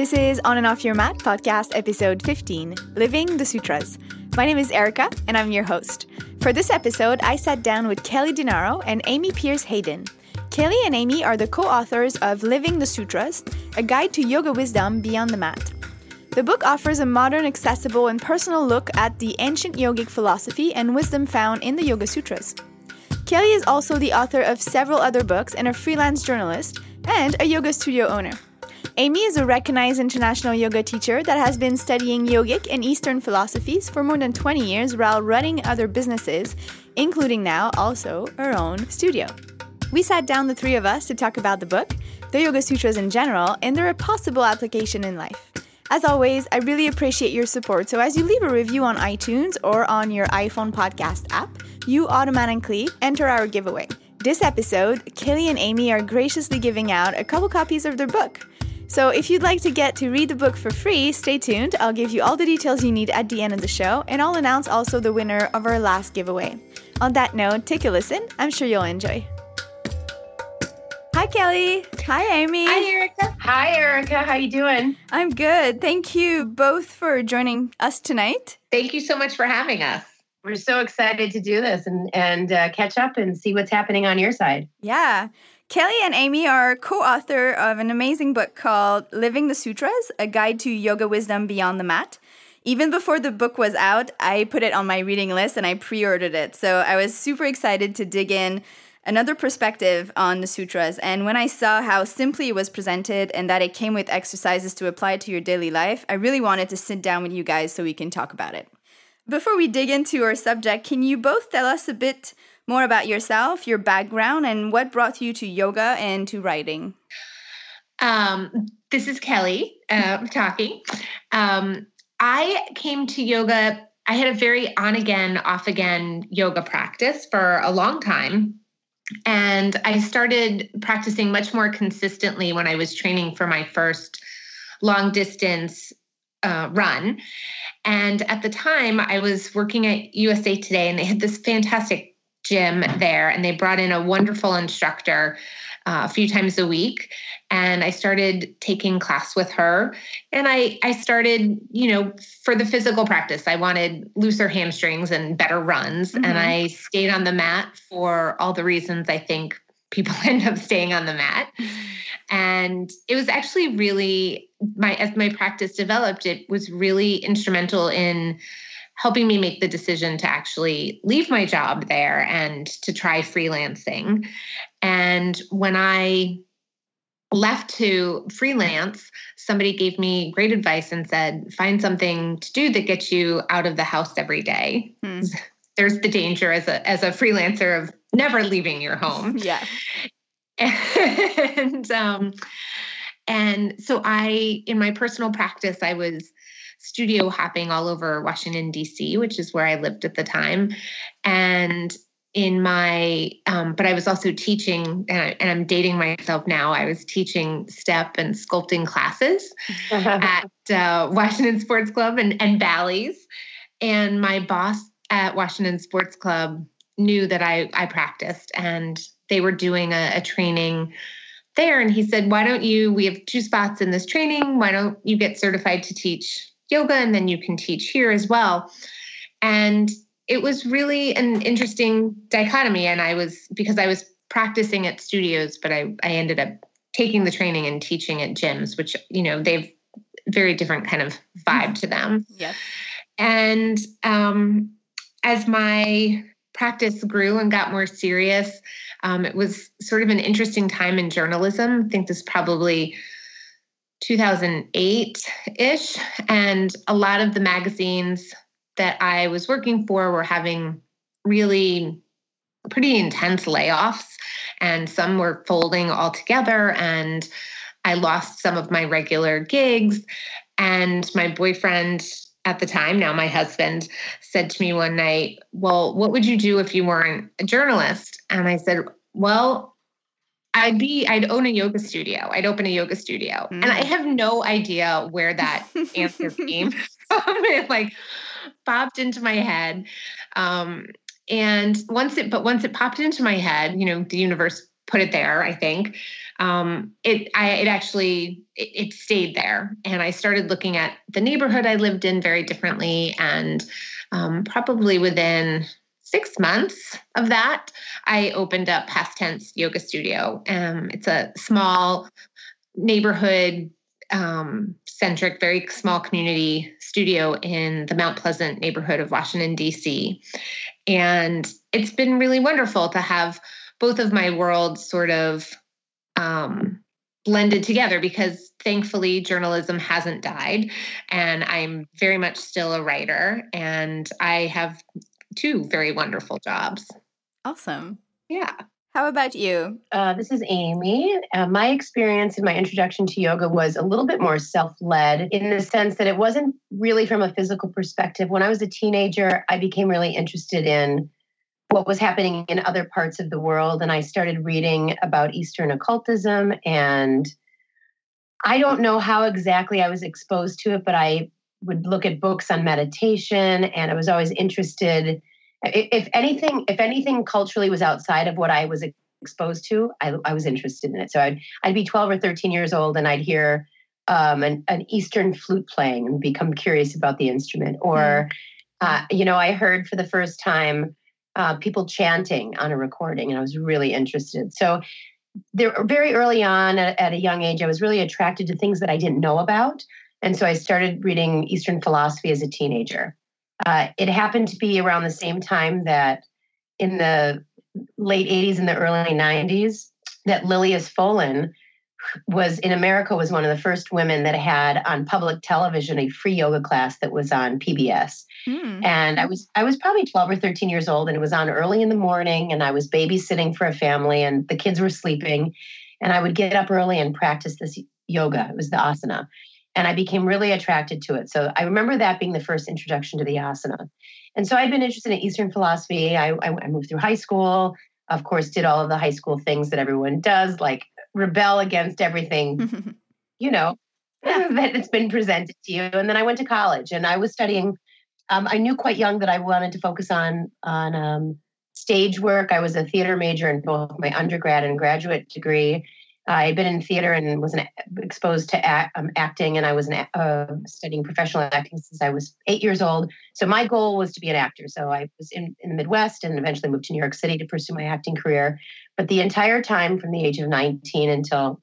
This is On and Off Your Mat podcast, episode 15 Living the Sutras. My name is Erica, and I'm your host. For this episode, I sat down with Kelly DiNardo and Amy Pearce Hayden. Kelly and Amy are the co authors of Living the Sutras, a guide to yoga wisdom beyond the mat. The book offers a modern, accessible, and personal look at the ancient yogic philosophy and wisdom found in the Yoga Sutras. Kelly is also the author of several other books and a freelance journalist and a yoga studio owner. Amy is a recognized international yoga teacher that has been studying yogic and Eastern philosophies for more than 20 years while running other businesses, including now also her own studio. We sat down, the three of us, to talk about the book, the Yoga Sutras in general, and their possible application in life. As always, I really appreciate your support. So, as you leave a review on iTunes or on your iPhone podcast app, you automatically enter our giveaway. This episode, Kelly and Amy are graciously giving out a couple copies of their book. So if you'd like to get to read the book for free, stay tuned. I'll give you all the details you need at the end of the show, and I'll announce also the winner of our last giveaway. On that note, take a listen. I'm sure you'll enjoy. Hi, Kelly. Hi, Amy. Hi, Erica. Hi, Erica. How you doing? I'm good. Thank you both for joining us tonight. Thank you so much for having us. We're so excited to do this and and uh, catch up and see what's happening on your side. Yeah. Kelly and Amy are co author of an amazing book called Living the Sutras A Guide to Yoga Wisdom Beyond the Mat. Even before the book was out, I put it on my reading list and I pre ordered it. So I was super excited to dig in another perspective on the sutras. And when I saw how simply it was presented and that it came with exercises to apply to your daily life, I really wanted to sit down with you guys so we can talk about it. Before we dig into our subject, can you both tell us a bit more about yourself, your background, and what brought you to yoga and to writing. Um, this is Kelly uh, talking. Um, I came to yoga. I had a very on again, off again yoga practice for a long time. And I started practicing much more consistently when I was training for my first long distance uh, run. And at the time, I was working at USA Today, and they had this fantastic gym there and they brought in a wonderful instructor uh, a few times a week and i started taking class with her and i i started you know for the physical practice i wanted looser hamstrings and better runs mm-hmm. and i stayed on the mat for all the reasons i think people end up staying on the mat and it was actually really my as my practice developed it was really instrumental in helping me make the decision to actually leave my job there and to try freelancing. And when I left to freelance, somebody gave me great advice and said, find something to do that gets you out of the house every day. Hmm. There's the danger as a as a freelancer of never leaving your home. Yeah. And um and so I in my personal practice I was studio hopping all over Washington, D.C., which is where I lived at the time. And in my, um, but I was also teaching, and, I, am dating myself now. I was teaching step and sculpting classes at uh, Washington Sports Club and, and Bally's. And my boss at Washington Sports Club knew that I, I practiced, and they were doing a, a training there. And he said, Why don't you? We have two spots in this training. Why don't you get certified to teach yoga and then you can teach here as well. And it was really an interesting dichotomy. And I was, because I was practicing at studios, but I, I ended up taking the training and teaching at gyms, which, you know, they've very different kind of vibe to them. Yeah. And um, as my practice grew and got more serious, um, it was sort of an interesting time in journalism. I think this probably 2008 ish. And a lot of the magazines that I was working for were having really pretty intense layoffs, and some were folding altogether. And I lost some of my regular gigs. And my boyfriend at the time, now my husband, said to me one night, Well, what would you do if you weren't a journalist? And I said, Well, I'd be, I'd own a yoga studio. I'd open a yoga studio. Mm. And I mm. have no idea where that answer came from. It like popped into my head. Um, and once it, but once it popped into my head, you know, the universe put it there. I think um, it I it actually it, it, stayed there, and I started looking at the neighborhood I lived in very differently, and um, probably within six months of that, I opened up Past Tense Yoga Studio. Um, it's a small neighborhood um, centric, very small community studio in the Mount Pleasant neighborhood of Washington, D.C. And it's been really wonderful to have both of my worlds sort of um, blended together because thankfully journalism hasn't died and I'm very much still a writer and I have two very wonderful jobs. Awesome. Yeah. How about you? Uh, this is Amy. Uh, my experience in my introduction to yoga was a little bit more self led in the sense that it wasn't really from a physical perspective. When I was a teenager, I became really interested in what was happening in other parts of the world. And I started reading about Eastern occultism. And I don't know how exactly I was exposed to it, but I would look at books on meditation and I was always interested. If anything, if anything culturally was outside of what I was exposed to, I, I was interested in it. So I'd, I'd be 12 or 13 years old and I'd hear um, an, an, Eastern flute playing and become curious about the instrument. Or, mm. uh, you know, I heard for the first time uh, people chanting on a recording, and I was really interested. So, there very early on at, at, a young age, I was really attracted to things that I didn't know about, and so I started reading Eastern philosophy as a teenager. Uh, it happened to be around the same time that, in the late '80s and the early '90s, that Lilias Folan was in America was one of the first women that had on public television a free yoga class that was on PBS. Mm. And I was I was probably 12 or 13 years old and it was on early in the morning and I was babysitting for a family and the kids were sleeping and I would get up early and practice this yoga. It was the asana. And I became really attracted to it. So I remember that being the first introduction to the asana. And so I'd been interested in Eastern philosophy. I, I, I moved through high school, of course, did all of the high school things that everyone does, like rebel against everything, you know, yeah. that's been presented to you. And then I went to college and I was studying. Um, I knew quite young that I wanted to focus on on um, stage work. I was a theater major in both my undergrad and graduate degree. I had been in theater and was an, exposed to act, um, acting, and I was an, uh, studying professional acting since I was eight years old. So my goal was to be an actor. So I was in, in the Midwest and eventually moved to New York City to pursue my acting career. But the entire time from the age of 19 until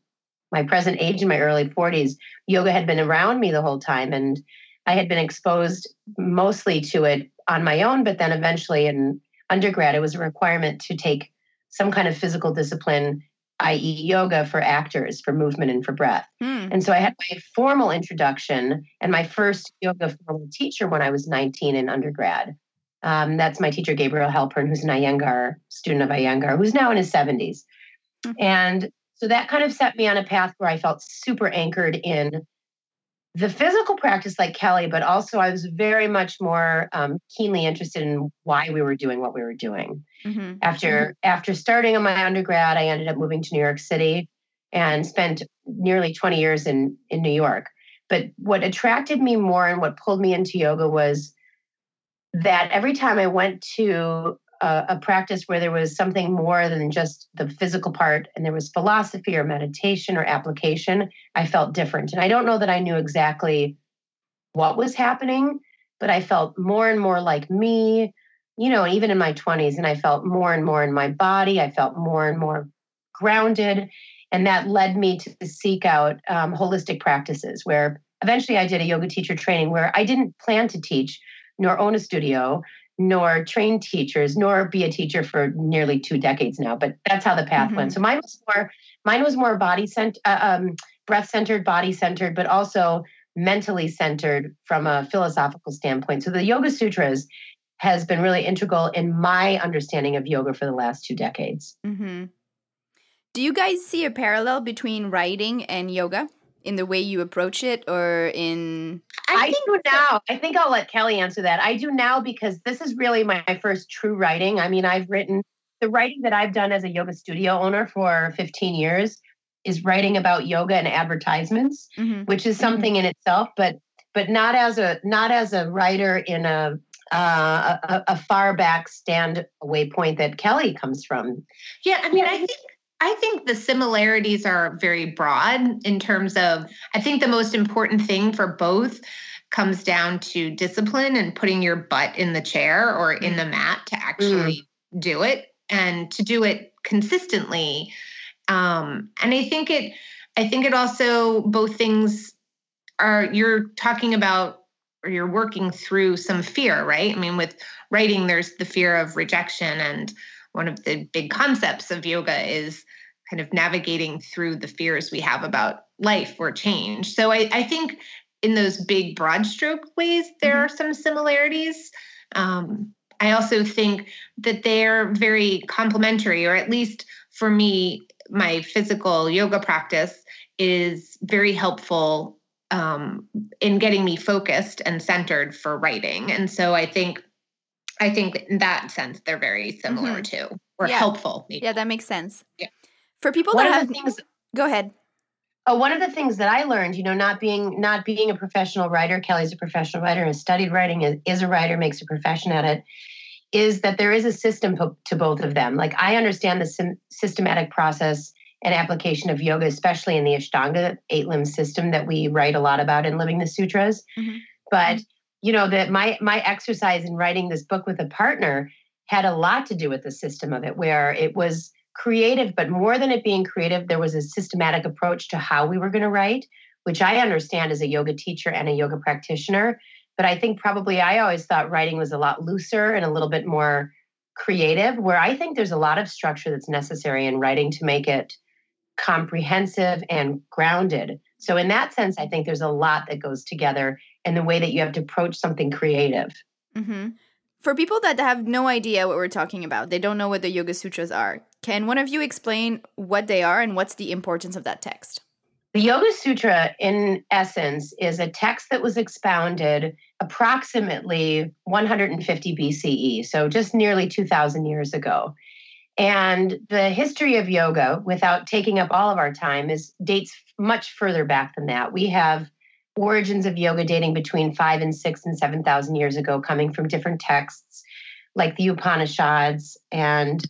my present age in my early 40s, yoga had been around me the whole time. And I had been exposed mostly to it on my own, but then eventually in undergrad, it was a requirement to take some kind of physical discipline i.e., yoga for actors, for movement and for breath. Hmm. And so I had my formal introduction and my first yoga formal teacher when I was 19 in undergrad. Um, that's my teacher, Gabriel Halpern, who's an Iyengar student of Iyengar, who's now in his 70s. Hmm. And so that kind of set me on a path where I felt super anchored in the physical practice like Kelly, but also I was very much more um, keenly interested in why we were doing what we were doing. Mm-hmm. After mm-hmm. after starting on my undergrad, I ended up moving to New York City and spent nearly 20 years in in New York. But what attracted me more and what pulled me into yoga was that every time I went to a, a, practice where there was something more than just the physical part and there was philosophy or meditation or application, I felt different. And I don't know that I knew exactly what was happening, but I felt more and more like me, you know, even in my 20s. And I felt more and more in my body. I felt more and more grounded. And that led me to seek out um, holistic practices where eventually I did a yoga teacher training where I didn't plan to teach nor own a studio nor train teachers, nor be a teacher for nearly two decades now. But that's how the path mm-hmm. went. So mine was more, mine was more body centered, uh, um, breath centered, body centered, but also mentally centered from a philosophical standpoint. So the Yoga Sutras has been really integral in my understanding of yoga for the last two decades. Mm-hmm. Do you guys see a parallel between writing and yoga? In the way you approach it or in I, I do now. I think I'll let Kelly answer that. I do now because this is really my first true writing. I mean, I've written the writing that I've done as a yoga studio owner for 15 years is writing about yoga and advertisements, mm-hmm. which is mm-hmm. something mm-hmm. in itself, but but not as a not as a writer in a uh, a, a, far back stand away point that Kelly comes from. Yeah, I mean, I think I think the similarities are very broad in terms of, I think the most important thing for both comes down to discipline and putting your butt in the chair or in the mat to actually mm. do it and to do it consistently. Um, and I think it, I think it also, both things are, you're talking about or you're working through some fear, right? I mean, with writing, there's the fear of rejection and one of the big concepts of yoga is kind of navigating through the fears we have about life or change. So I, I think in those big broad stroke ways, there mm-hmm. are some similarities. Um, I also think that they're very complementary, or at least for me, my physical yoga practice is very helpful um, in getting me focused and centered for writing. And so I think I think in that sense they're very similar mm-hmm. too, or yeah. helpful. Maybe. Yeah, that makes sense. Yeah. For people one that have things, go ahead. Oh, one of the things that I learned, you know, not being not being a professional writer, Kelly's a professional writer, has studied writing, is, is a writer, makes a profession at it, is that there is a system to both of them. Like I understand the systematic process and application of yoga, especially in the Ashtanga eight limb system that we write a lot about in Living the Sutras. Mm-hmm. But you know that my my exercise in writing this book with a partner had a lot to do with the system of it, where it was creative, but more than it being creative, there was a systematic approach to how we were going to write, which I understand as a yoga teacher and a yoga practitioner. But I think probably I always thought writing was a lot looser and a little bit more creative, where I think there's a lot of structure that's necessary in writing to make it comprehensive and grounded. So, in that sense, I think there's a lot that goes together in the way that you have to approach something creative. Mm-hmm. For people that have no idea what we're talking about, they don't know what the Yoga Sutras are. Can one of you explain what they are and what's the importance of that text? The Yoga Sutra, in essence, is a text that was expounded approximately 150 BCE, so just nearly 2,000 years ago. And the history of yoga, without taking up all of our time, is dates much further back than that. We have origins of yoga dating between five and six and 7,000 years ago, coming from different texts like the Upanishads. And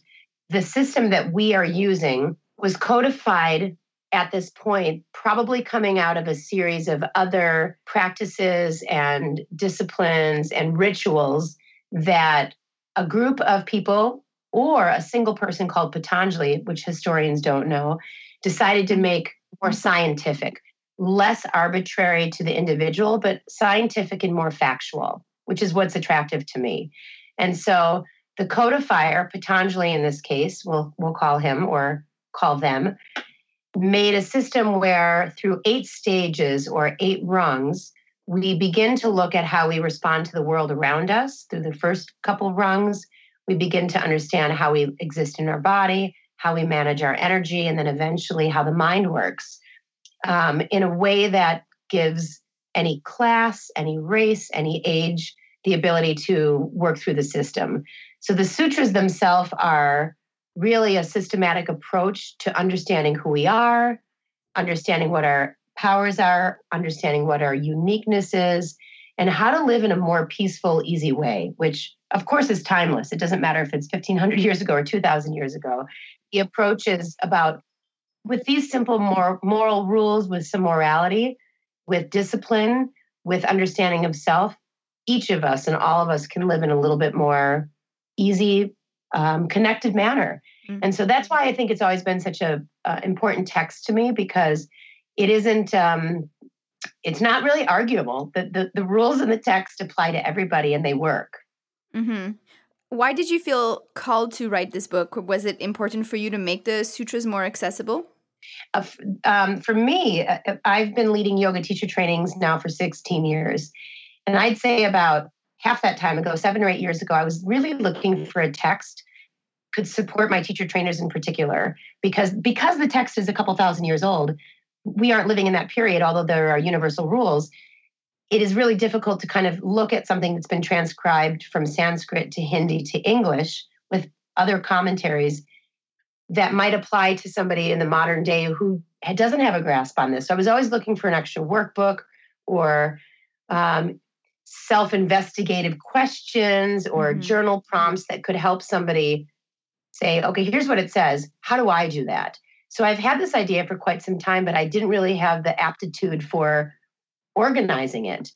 the system that we are using was codified at this point, probably coming out of a series of other practices and disciplines and rituals that a group of people or a single person called Patanjali, which historians don't know, decided to make more scientific less arbitrary to the individual, but scientific and more factual, which is what's attractive to me. And so the codifier, Patanjali in this case, we'll, we'll call him or call them, made a system where through eight stages or eight rungs, we begin to look at how we respond to the world around us. Through the first couple rungs, we begin to understand how we exist in our body, how we manage our energy, and then eventually how the mind works um, in a way that gives any class, any race, any age the ability to work through the system. So the sutras themselves are really a systematic approach to understanding who we are, understanding what our powers are, understanding what our uniqueness is, and how to live in a more peaceful, easy way, which of course is timeless. It doesn't matter if it's 1500 years ago or 2000 years ago. The approach is about with these simple mor- moral rules, with some morality, with discipline, with understanding of self, each of us and all of us can live in a little bit more easy, um, connected manner. Mm-hmm. And so that's why I think it's always been such a uh, important text to me because it isn't. Um, it's not really arguable. The, the the rules in the text apply to everybody and they work. Mm-hmm. Why did you feel called to write this book? Was it important for you to make the sutras more accessible? Uh, um, for me, uh, I've been leading yoga teacher trainings now for 16 years. And I'd say about half that time ago, seven or eight years ago, I was really looking for a text could support my teacher trainers in particular because because the text is a couple thousand years old we aren't living in that period although there are universal rules it is really difficult to kind of look at something that's been transcribed from sanskrit to hindi to english with other commentaries that might apply to somebody in the modern day who doesn't have a grasp on this. So I was always looking for an extra workbook or um, self investigative questions or mm-hmm. journal prompts that could help somebody say, okay, here's what it says. How do I do that? So I've had this idea for quite some time, but I didn't really have the aptitude for organizing it.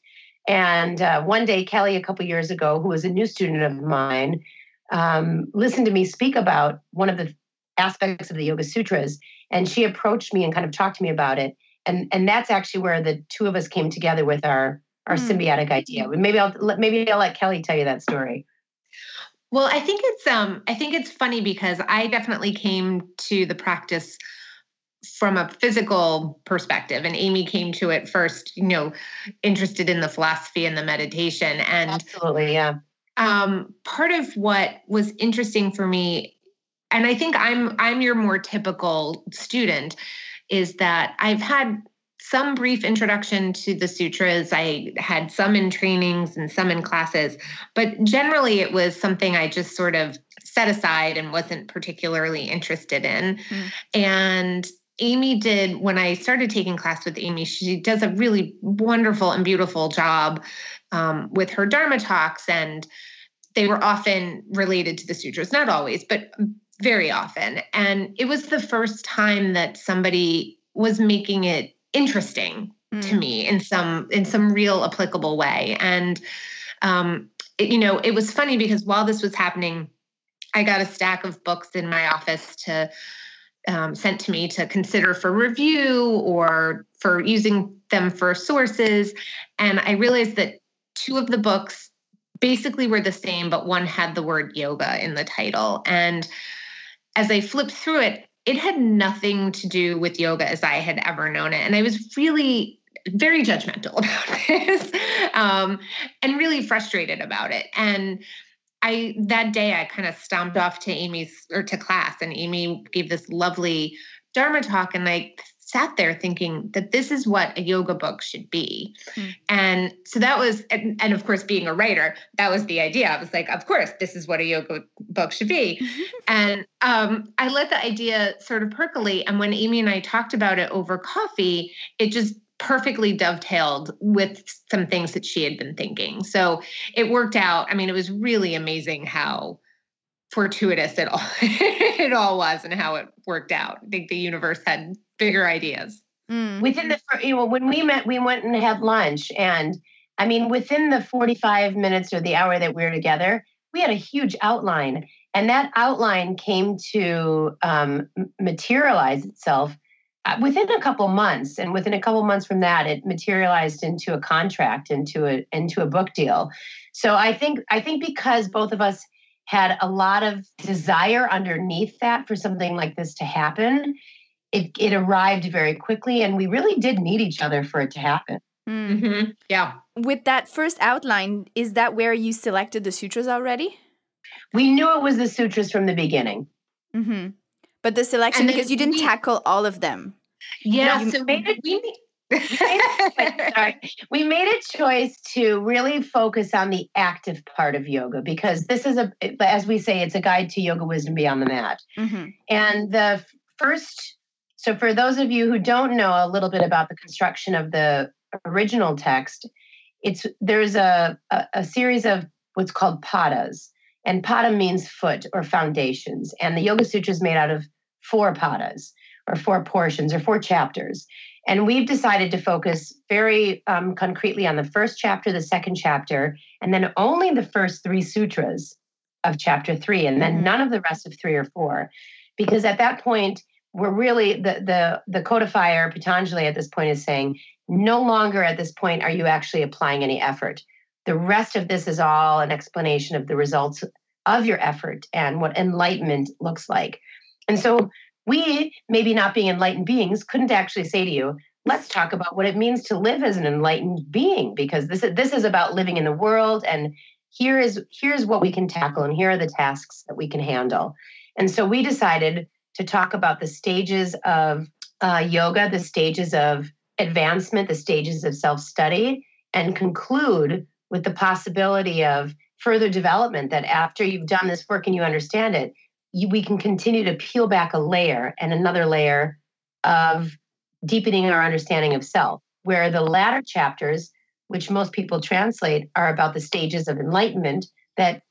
And uh, one day, Kelly, a couple years ago, who was a new student of mine, um, listened to me speak about one of the aspects of the Yoga Sutras, and she approached me and kind of talked to me about it. And and that's actually where the two of us came together with our our mm. symbiotic idea. Maybe I'll maybe I'll let Kelly tell you that story. Well, I think it's um I think it's funny because I definitely came to the practice from a physical perspective and Amy came to it first, you know, interested in the philosophy and the meditation and Absolutely, yeah. Um part of what was interesting for me and I think I'm I'm your more typical student is that I've had some brief introduction to the sutras. I had some in trainings and some in classes, but generally it was something I just sort of set aside and wasn't particularly interested in. Mm. And Amy did when I started taking class with Amy, she does a really wonderful and beautiful job um, with her Dharma talks. And they were often related to the sutras, not always, but very often. And it was the first time that somebody was making it interesting mm. to me in some in some real applicable way. And um, it, you know it was funny because while this was happening i got a stack of books in my office to um, sent to me to consider for review or for using them for sources. And i realized that two of the books basically were the same but one had the word yoga in the title. And as i flipped through it it had nothing to do with yoga as I had ever known it. And I was really very judgmental about this um, and really frustrated about it. And I that day I kind of stomped off to Amy's or to class, and Amy gave this lovely Dharma talk, and I sat there thinking that this is what a yoga book should be. Mm. And so that was, and, and, of course, being a writer, that was the idea. I was like, of course, this is what a yoga book should be. and um, I let the idea sort of percolate. And when Amy and I talked about it over coffee, it just perfectly dovetailed with some things that she had been thinking. So it worked out. I mean, it was really amazing how fortuitous it all it all was and how it worked out. I think the universe had bigger ideas. Mm. Within the you know when we met, we went and had lunch, and I mean within the forty five minutes or the hour that we were together, we had a huge outline, and that outline came to um, materialize itself uh, within a couple months and within a couple months from that it materialized into a contract into a into a book deal so i think i think because both of us had a lot of desire underneath that for something like this to happen. It, it arrived very quickly, and we really did need each other for it to happen. Mm-hmm. Yeah. With that first outline, is that where you selected the sutras already? We knew it was the sutras from the beginning. Mm-hmm. But the selection, because you didn't we, tackle all of them. Yeah, no, so we, we, Sorry. We made a choice to really focus on the active part of yoga because this is a, as we say, it's a guide to yoga wisdom beyond the mat. Mm-hmm. And the first, so for those of you who don't know a little bit about the construction of the original text, it's there's a, a, a series of what's called padas. And pada means foot or foundations. And the Yoga Sutra is made out of four padas or four portions or four chapters. And we've decided to focus very um, concretely on the first chapter, the second chapter, and then only the first three sutras of chapter three, and then mm-hmm. none of the rest of three or four. Because at that point, we're really the the the codifier Patanjali at this point is saying no longer at this point are you actually applying any effort. The rest of this is all an explanation of the results of your effort and what enlightenment looks like. And so we, maybe not being enlightened beings, couldn't actually say to you, let's talk about what it means to live as an enlightened being, because this is, this is about living in the world and here is here's what we can tackle and here are the tasks that we can handle. And so we decided to talk about the stages of uh, yoga, the stages of advancement, the stages of self study, and conclude with the possibility of further development that after you've done this work and you understand it, you, we can continue to peel back a layer and another layer of deepening our understanding of self, where the latter chapters, which most people translate, are about the stages of enlightenment that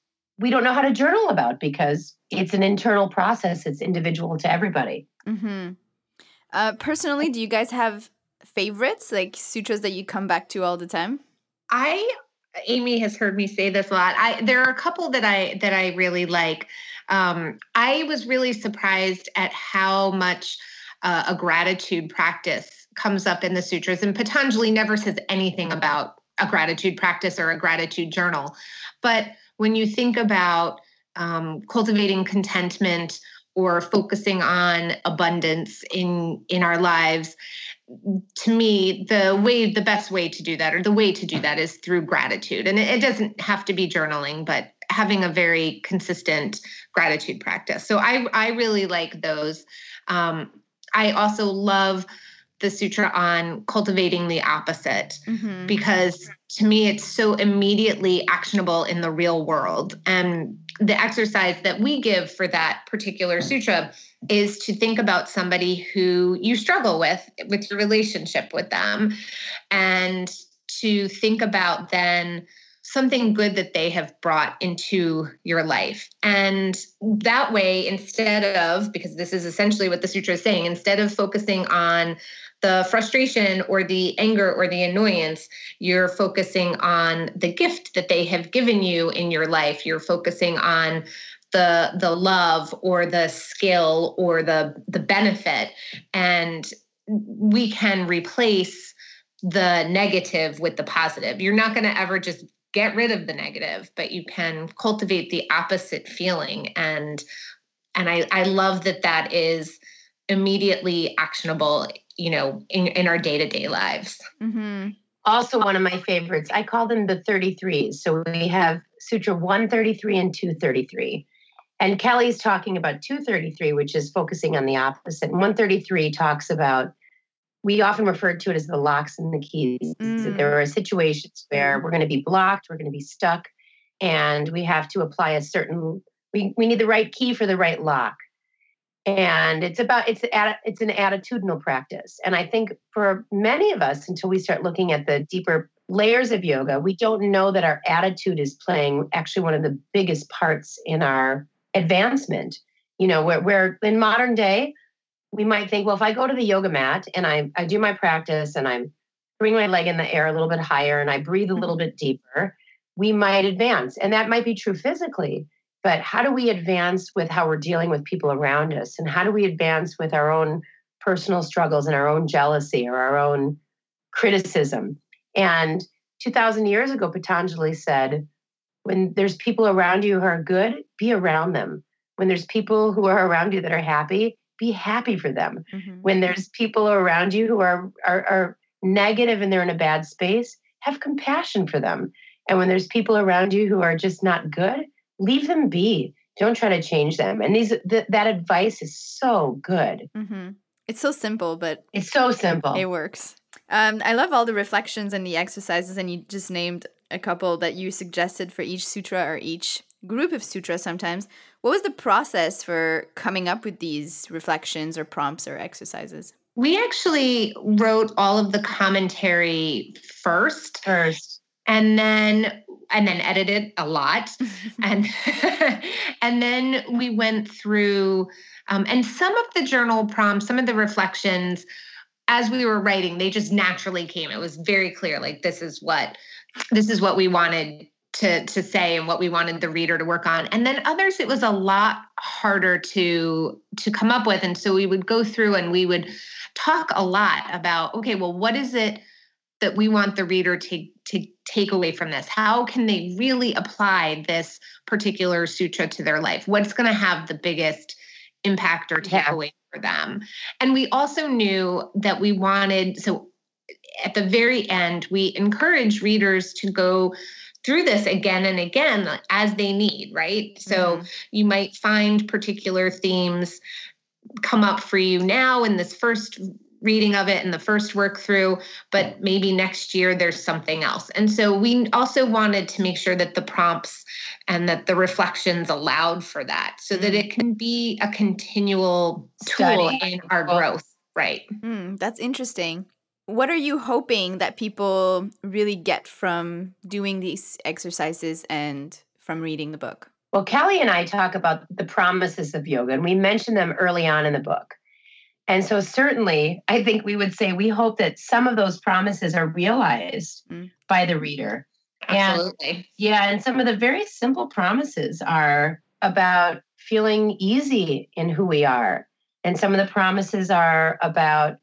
we don't know how to journal about because it's an internal process. It's individual to everybody. Mm-hmm. Uh, personally, do you guys have favorites, like sutras that you come back to all the time? I Amy has heard me say this a lot. I there are a couple that I that I really like. Um, I was really surprised at how much uh, a gratitude practice comes up in the sutras, and Patanjali never says anything about a gratitude practice or a gratitude journal. But when you think about um, cultivating contentment or focusing on abundance in in our lives to me the way the best way to do that or the way to do that is through gratitude. And it, it doesn't have to be journaling but having a very consistent gratitude practice. So i i really like those. Um, i also love the sutra on cultivating the opposite mm-hmm. because to me it's so immediately actionable in the real world and the exercise that we give for that particular sutra is to think about somebody who you struggle with with your relationship with them and to think about then something good that they have brought into your life. And that way, instead of, because this is essentially what the sutra is saying, instead of focusing on the frustration or the anger or the annoyance, you're focusing on the gift that they have given you in your life. You're focusing on the the love or the skill or the the benefit and we can replace the negative with the positive. You're not going to ever just get rid of the negative, but you can cultivate the opposite feeling and and I I love that that is immediately actionable you know in, in our day-to-day lives. Mm-hmm. also one of my favorites i call them the 33s so we have sutra 133 and 233 and kelly's talking about 233 which is focusing on the opposite. And 133 talks about we often refer to it as the locks and the keys. Mm. there are situations where we're going to be blocked we're going to be stuck and we have to apply a certain we, we need the right key for the right lock and it's about it's it's an attitudinal practice. And i think for many of us until we start looking at the deeper layers of yoga we don't know that our attitude is playing actually one of the biggest parts in our advancement. You know where, in modern day we might think well if i go to the yoga mat and i, I do my practice and i'm bring my leg in the air a little bit higher and i breathe a little bit deeper we might advance. And that might be true physically but how do we advance with how we're dealing with people around us? And how do we advance with our own personal struggles and our own jealousy or our own criticism? And 2000 years ago patanjali said when there's people around you who are good be around them. When there's people who are around you that are happy be happy for them. Mm-hmm. when there's people around you who are, are are negative and they're in a bad space have compassion for them. And when there's people around you who are just not good leave them be. Don't try to change them. And these th- that advice is so good. Mm-hmm. It's so simple, but it's so simple. It works. Um, I love all the reflections and the exercises, and you just named a couple that you suggested for each sutra or each group of sutras sometimes. What was the process for coming up with these reflections or prompts or exercises? We actually wrote all of the commentary first. First. And then and then edited a lot. And and then we went through um, and some of the journal prompts some of the reflections as we were writing they just naturally came. It was very clear like this is what this is what we wanted to to say and what we wanted the reader to work on. And then others it was a lot harder to to come up with. And so we would go through and we would talk a lot about okay well what is it that we want the reader to, to take away from this? How can they really apply this particular sutra to their life? What's going to have the biggest impact or takeaway yeah. for them? And we also knew that we wanted, so at the very end, we encourage readers to go through this again and again as they need, right? So mm-hmm. you might find particular themes come up for you now in this first reading of it and the first work through, but maybe next year there's something else. And so we also wanted to make sure that the prompts and that the reflections allowed for that so that it can be a continual tool Study. in our growth. Right. Mm, that's interesting. What are you hoping that people really get from doing these exercises and from reading the book? Well, Kelly and I talk about the promises of yoga, and we mention them early on in the book. And so, certainly, I think we would say we hope that some of those promises are realized mm. by the reader. Absolutely. And, yeah. And some of the very simple promises are about feeling easy in who we are. And some of the promises are about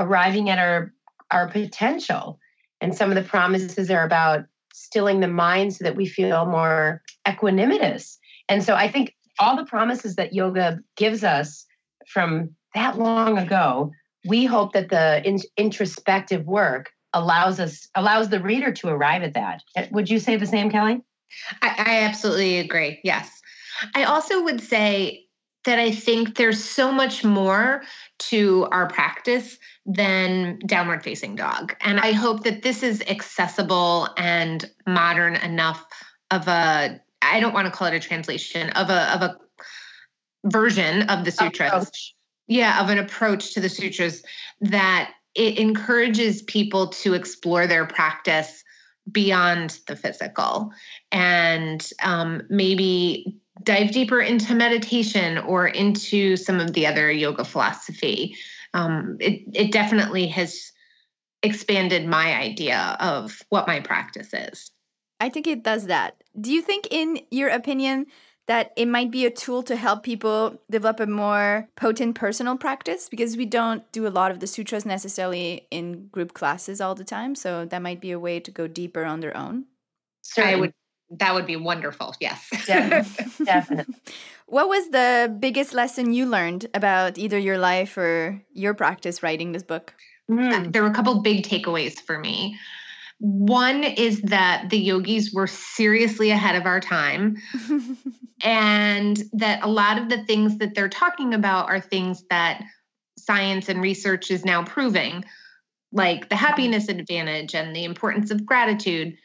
arriving at our, our potential. And some of the promises are about stilling the mind so that we feel more equanimous. And so I think all the promises that yoga gives us from that long ago, we hope that the in- introspective work allows us allows the reader to arrive at that. Uh, would you say the same, Kelly? I, I absolutely agree. Yes. I also would say that I think there's so much more to our practice than downward facing dog. And I hope that this is accessible and modern enough of a I don't want to call it a translation of a of a version of the sutras. Approach. Yeah, of an approach to the sutras that it encourages people to explore their practice beyond the physical and um, maybe dive deeper into meditation or into some of the other yoga philosophy. Um, it, it definitely has expanded my idea of what my practice is. I think it does that. Do you think, in your opinion, that it might be a tool to help people develop a more potent personal practice? Because we don't do a lot of the sutras necessarily in group classes all the time. So that might be a way to go deeper on their own. I would that would be wonderful. Yes. Definitely. Definitely. What was the biggest lesson you learned about either your life or your practice writing this book? Mm. There were a couple big takeaways for me. One is that the yogis were seriously ahead of our time, and that a lot of the things that they're talking about are things that science and research is now proving, like the happiness advantage and the importance of gratitude.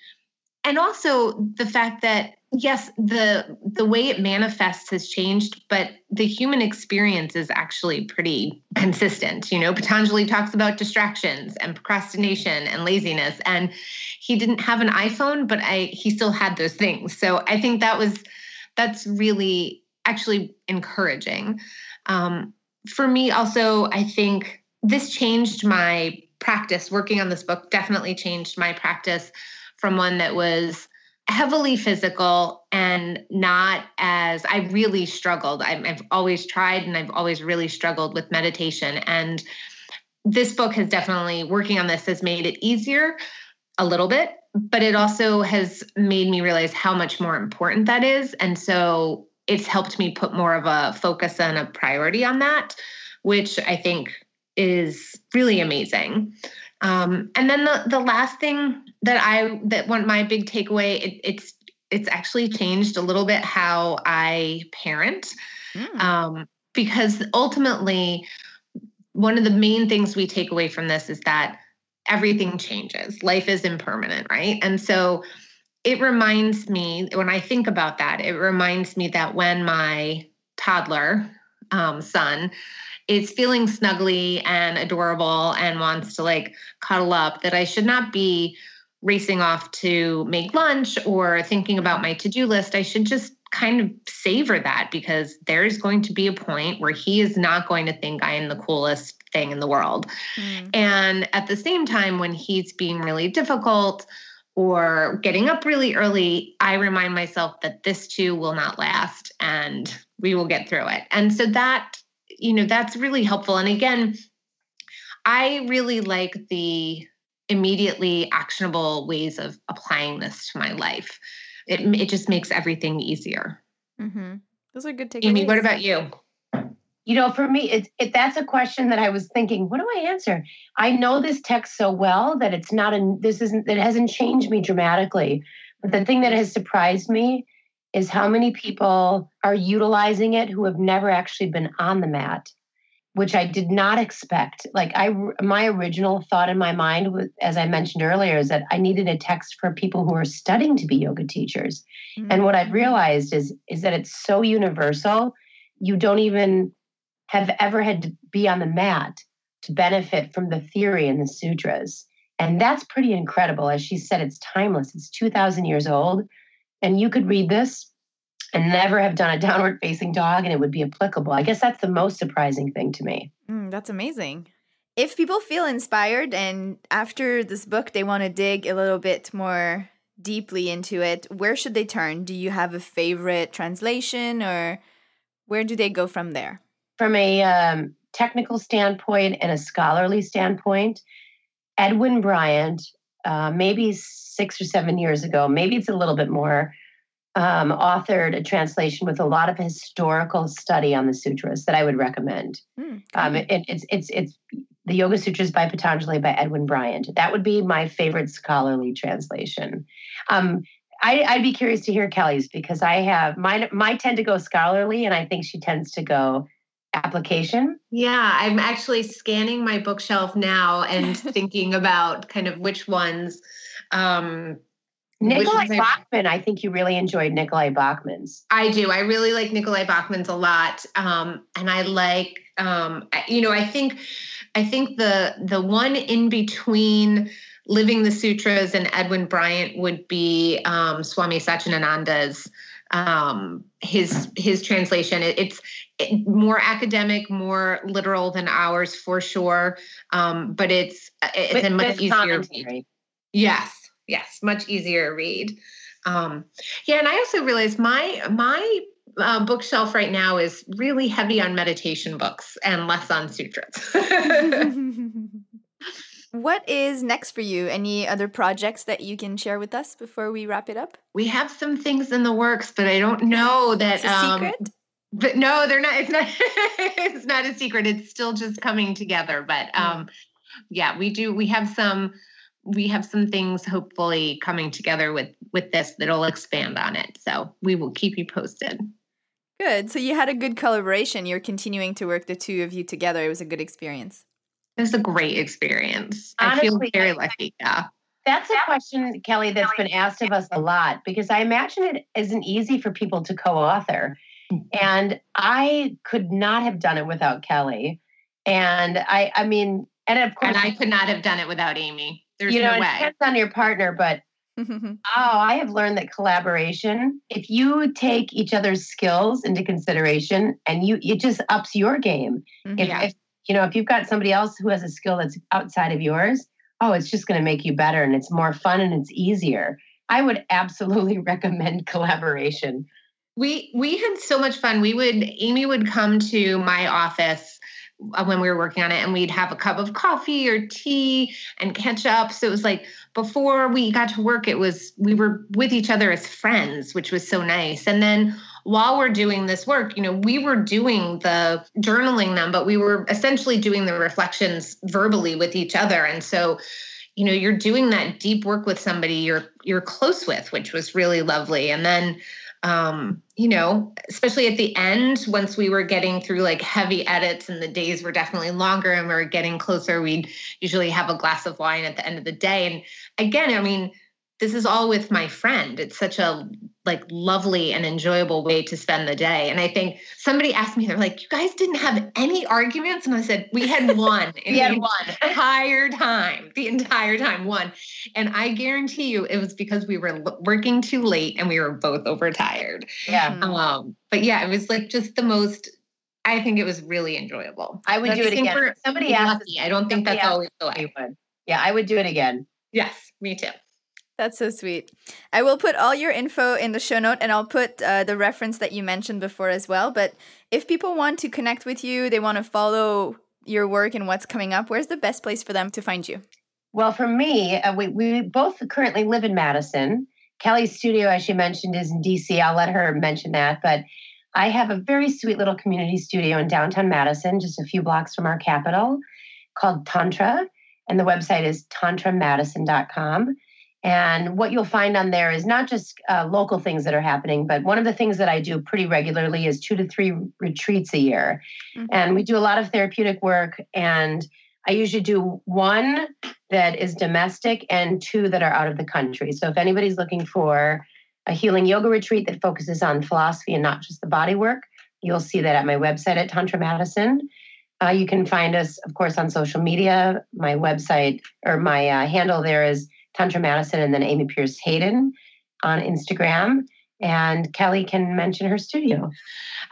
And also the fact that yes the the way it manifests has changed but the human experience is actually pretty consistent you know? Patanjali talks about distractions and procrastination and laziness and he didn't have an iphone but i he still had those things. So i think that was that's really actually encouraging. Um, for me also i think this changed my practice. Working on this book definitely changed my practice from one that was heavily physical and not as I really struggled. i have always tried and I've always really struggled with meditation. And this book has definitely, working on this has made it easier a little bit, but it also has made me realize how much more important that is. And so it's helped me put more of a focus and a priority on that, which I think is really amazing. Um, and then the the last thing that I that one my big takeaway it, it's it's actually changed a little bit how I parent. Mm. um, because ultimately one of the main things we take away from this is that everything changes. Life is impermanent right? And so it reminds me when i think about that it reminds me that when my toddler um, son is feeling snuggly and adorable and wants to like cuddle up, that I should not be racing off to make lunch or thinking about my to do list. I should just kind of savor that because there's going to be a point where he is not going to think I am the coolest thing in the world. Mm. And at the same time, when he's being really difficult, or getting up really early, I remind myself that this too will not last and we will get through it. And so that you know that's really helpful. And again i really like the immediately actionable ways of applying this to my life. It, it just makes everything easier. Mm-hmm. those are good takeaways. Amy what about you? You know for me it, it that's a question that i was thinking what do i answer? I know this text so well that it's not a this isn't it hasn't changed me dramatically. But the thing that has surprised me is how many people are utilizing it who have never actually been on the mat which I did not expect. Like I my original thought in my mind was as I mentioned earlier is that I needed a text for people who are studying to be yoga teachers. Mm-hmm. And what I've realized is is that it's so universal, you don't even have ever had to be on the mat to benefit from the theory and the sutras. And that's pretty incredible. As she said, it's timeless. It's 2,000 years old. And you could read this and never have done a downward facing dog and it would be applicable. I guess that's the most surprising thing to me. Mm, that's amazing. If people feel inspired and after this book they want to dig a little bit more deeply into it, where should they turn? Do you have a favorite translation or where do they go from there? From a um, technical standpoint and a scholarly standpoint, Edwin Bryant, uh, maybe six or seven years ago, maybe it's a little bit more, um, authored a translation with a lot of historical study on the sutras that I would recommend. Mm, um, it, it's it's it's the Yoga Sutras by Patanjali by Edwin Bryant. That would be my favorite scholarly translation. Um, I, would be curious to hear Kelly's because I have mine. My tend to go scholarly, and I think she tends to go application. Yeah, I'm actually scanning my bookshelf now and thinking about kind of which ones um, Nicolai Bachman, I think you really enjoyed Nicolai Bachman's. I do. I really like Nicolai Bachman's a lot. Um, and I like, um, you know, I think, I think the the one in between Living the Sutras and Edwin Bryant would be um, Swami Satchidananda's um, his his translation. It, it's it, more academic, more literal than ours for sure, um, but it's it's a much easier read. Yes, yes, much easier read. Um, yeah, and I also realized my my uh, bookshelf right now is really heavy on meditation books and less on sutras. what is next for you? Any other projects that you can share with us before we wrap it up? We have some things in the works, but I don't know that. It's a um, secret. But no, they're not. It's not. it's not a secret. It's still just coming together. But hmm. um, yeah, we do. We have some we have some things hopefully coming together with with this that'll expand on it so we will keep you posted good so you had a good collaboration you're continuing to work the two of you together it was a good experience it was a great experience Honestly, i feel very lucky yeah that's a question kelly that's been asked of us a lot because i imagine it isn't easy for people to co-author mm-hmm. and i could not have done it without kelly and i i mean and of course and i could not have done it without amy there's you know, no it way. depends on your partner, but oh, I have learned that collaboration, if you take each other's skills into consideration and you it just ups your game. Mm-hmm. If, yeah. if you know, if you've got somebody else who has a skill that's outside of yours, oh, it's just going to make you better and it's more fun and it's easier. I would absolutely recommend collaboration. We we had so much fun. We would Amy would come to my office uh, when we were working on it and we'd have a cup of coffee or tea and catch up so it was like before we got to work it was we were with each other as friends which was so nice and then while we're doing this work you know we were doing the journaling them but we were essentially doing the reflections verbally with each other and so you know you're doing that deep work with somebody you're you're close with which was really lovely and then um, you know, especially at the end, once we were getting through like heavy edits and the days were definitely longer and we are getting closer, we'd usually have a glass of wine at the end of the day. And again, I mean, this is all with my friend. It's such a like lovely and enjoyable way to spend the day. And I think somebody asked me, they're like, "You guys didn't have any arguments?" And I said, "We had one. we had one entire time, the entire time, one." And I guarantee you, it was because we were working too late and we were both overtired. Yeah. Um, but yeah, it was like just the most. I think it was really enjoyable. I would that's do it again. Somebody asked. I don't think that's always the way. Yeah, I would do it again. Yes, me too. That's so sweet. I will put all your info in the show note and I'll put uh, the reference that you mentioned before as well. But if people want to connect with you, they want to follow your work and what's coming up, where's the best place for them to find you? Well, for me, uh, we, we both currently live in Madison. Kelly's studio, as she mentioned, is in DC. I'll let her mention that. But I have a very sweet little community studio in downtown Madison, just a few blocks from our capital, called Tantra. And the website is tantramadison.com. And what you'll find on there is not just uh, local things that are happening, but one of the things that I do pretty regularly is two to three retreats a year. Mm-hmm. And we do a lot of therapeutic work. And I usually do one that is domestic and two that are out of the country. So if anybody's looking for a healing yoga retreat that focuses on philosophy and not just the body work, you'll see that at my website at Tantra Madison. Uh, you can find us, of course, on social media. My website or my uh, handle there is Tantra Madison and then Amy Pearce Hayden on Instagram. And Kelly can mention her studio.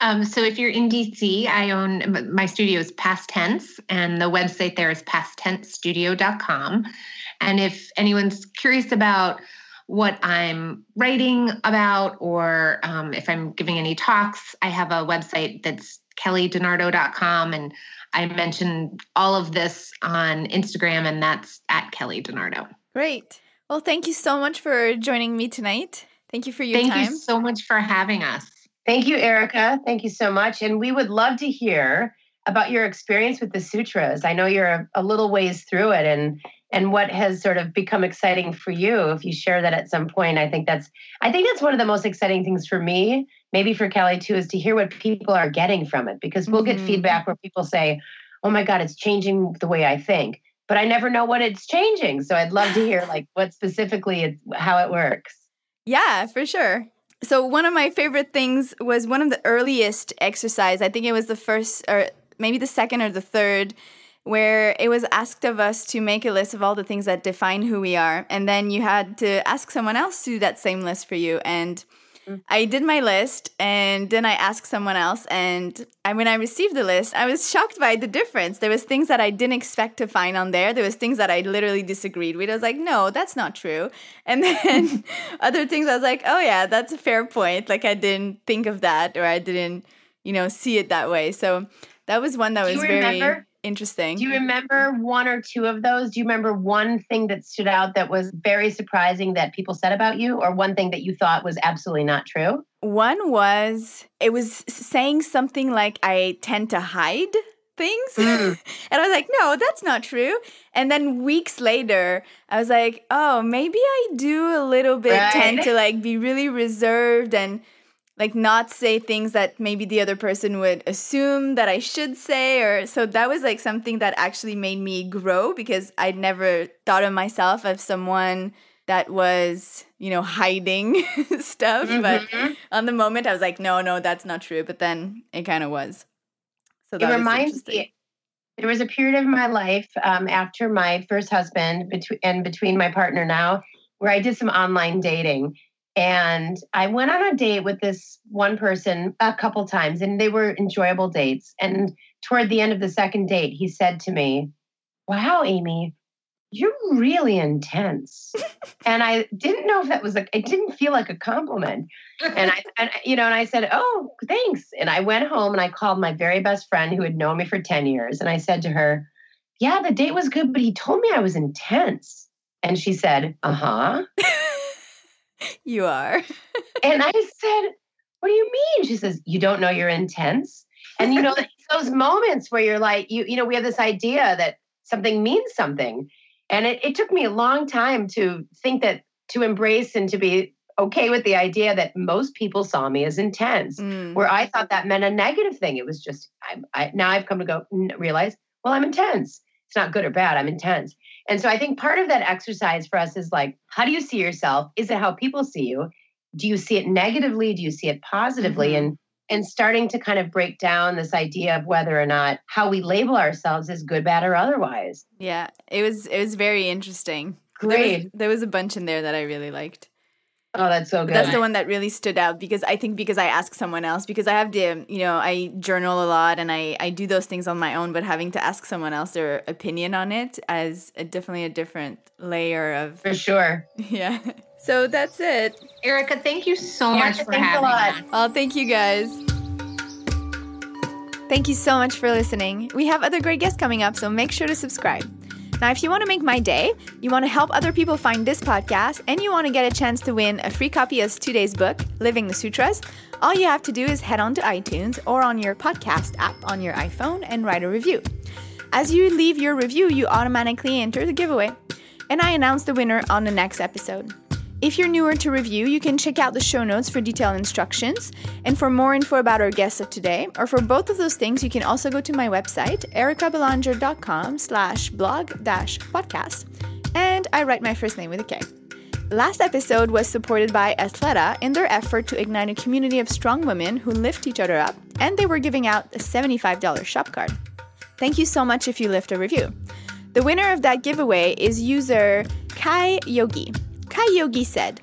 Um, so if you're in DC, I own my studio is Past Tense, and the website there is pasttensestudio.com. And if anyone's curious about what I'm writing about or um, if I'm giving any talks, I have a website that's kellydinardo.com. And I mention all of this on Instagram, and that's at Kelly. Great. Well, thank you so much for joining me tonight. Thank you for your thank time. Thank you so much for having us. Thank you, Erika. Thank you so much. And we would love to hear about your experience with the sutras. I know you're a, a little ways through it and and what has sort of become exciting for you if you share that at some point i think that's i think that's one of the most exciting things for me maybe for kelly too is to hear what people are getting from it because we'll mm-hmm. get feedback where people say oh my god it's changing the way i think but i never know what it's changing so i'd love to hear like what specifically it's how it works yeah for sure so one of my favorite things was one of the earliest exercise i think it was the first or maybe the second or the third where it was asked of us to make a list of all the things that define who we are. And then you had to ask someone else to do that same list for you. And. I did my list and then I asked someone else. And I, when I received the list, I was shocked by the difference. There was things that I didn't expect to find on there. There was things that I literally disagreed with. I was like, no, that's not true. And then other things I was like, oh yeah, that's a fair point. Like I didn't think of that or I didn't, you know, see it that way. So that was one that was very interesting. Do you remember one or two of those? Do you remember one thing that stood out that was very surprising that people said about you, or one thing that you thought was absolutely not true? One was it was saying something like, I tend to hide things. Mm. and I was like, no, that's not true. And then weeks later, I was like, oh, maybe I do a little bit right. tend to like be really reserved and like not say things that maybe the other person would assume that I should say or so that was like something that actually made me grow because I'd never thought of myself as someone that was, you know, hiding stuff, mm-hmm. but on the moment I was like no, no, that's not true, but then it kind of was. So that it reminds me there was a period of my life um, after my first husband between and between my partner now where I did some online dating and I went on a date with this one person a couple times, and they were enjoyable dates. And toward the end of the second date, he said to me, Wow, Amy, you're really intense. and I didn't know if that was like, it didn't feel like a compliment. And I, and, you know, and I said, Oh, thanks. And I went home and I called my very best friend who had known me for 10 years. And I said to her, Yeah, the date was good, but he told me I was intense. And she said, Uh huh. You are. and I said, What do you mean? She says, You don't know you're intense. And you know, those moments where you're like, you, you know, we have this idea that something means something. And it, it took me a long time to think that to embrace and to be okay with the idea that most people saw me as intense, mm. where I thought that meant a negative thing. It was just, I, I, now I've come to go realize, well, I'm intense. It's not good or bad. I'm intense. And so I think part of that exercise for us is like, how do you see yourself? Is it how people see you? Do you see it negatively? Do you see it positively? Mm-hmm. And and starting to kind of break down this idea of whether or not how we label ourselves is good, bad, or otherwise. Yeah, it was it was very interesting. Great. There was, there was a bunch in there that I really liked. Oh, that's so good. That's the one that really stood out because I think because I asked someone else because I have to, you know I journal a lot and I I do those things on my own, but having to ask someone else their opinion on it as a, definitely a different layer of for sure. Yeah. So that's it. Erika, thank you so Erika, much for having us. Oh, thank you guys. Thank you so much for listening. We have other great guests coming up, so make sure to subscribe. Now, if you want to make my day, you want to help other people find this podcast, and you want to get a chance to win a free copy of today's book, Living the Sutras, all you have to do is head on to iTunes or on your podcast app on your iPhone and write a review. As you leave your review, you automatically enter the giveaway, and I announce the winner on the next episode. If you're newer to review, you can check out the show notes for detailed instructions. And for more info about our guests of today, or for both of those things, you can also go to my website, erikabelanger.com slash blog dash podcast. And I write my first name with a K. Last episode was supported by Athleta in their effort to ignite a community of strong women who lift each other up, and they were giving out a $75 shop card. Thank you so much if you left a review. The winner of that giveaway is user Kai Yogi. Kai Yogi said,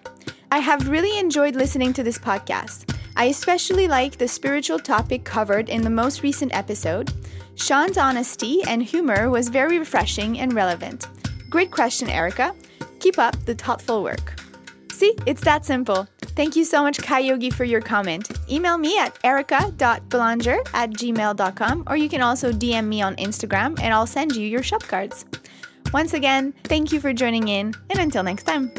I have really enjoyed listening to this podcast. I especially like the spiritual topic covered in the most recent episode. Sean's honesty and humor was very refreshing and relevant. Great question, Erika. Keep up the thoughtful work. See, it's that simple. Thank you so much, Kayogi, for your comment. Email me at erika.belanger at gmail.com or you can also DM me on Instagram and I'll send you your shop cards. Once again, thank you for joining in and until next time.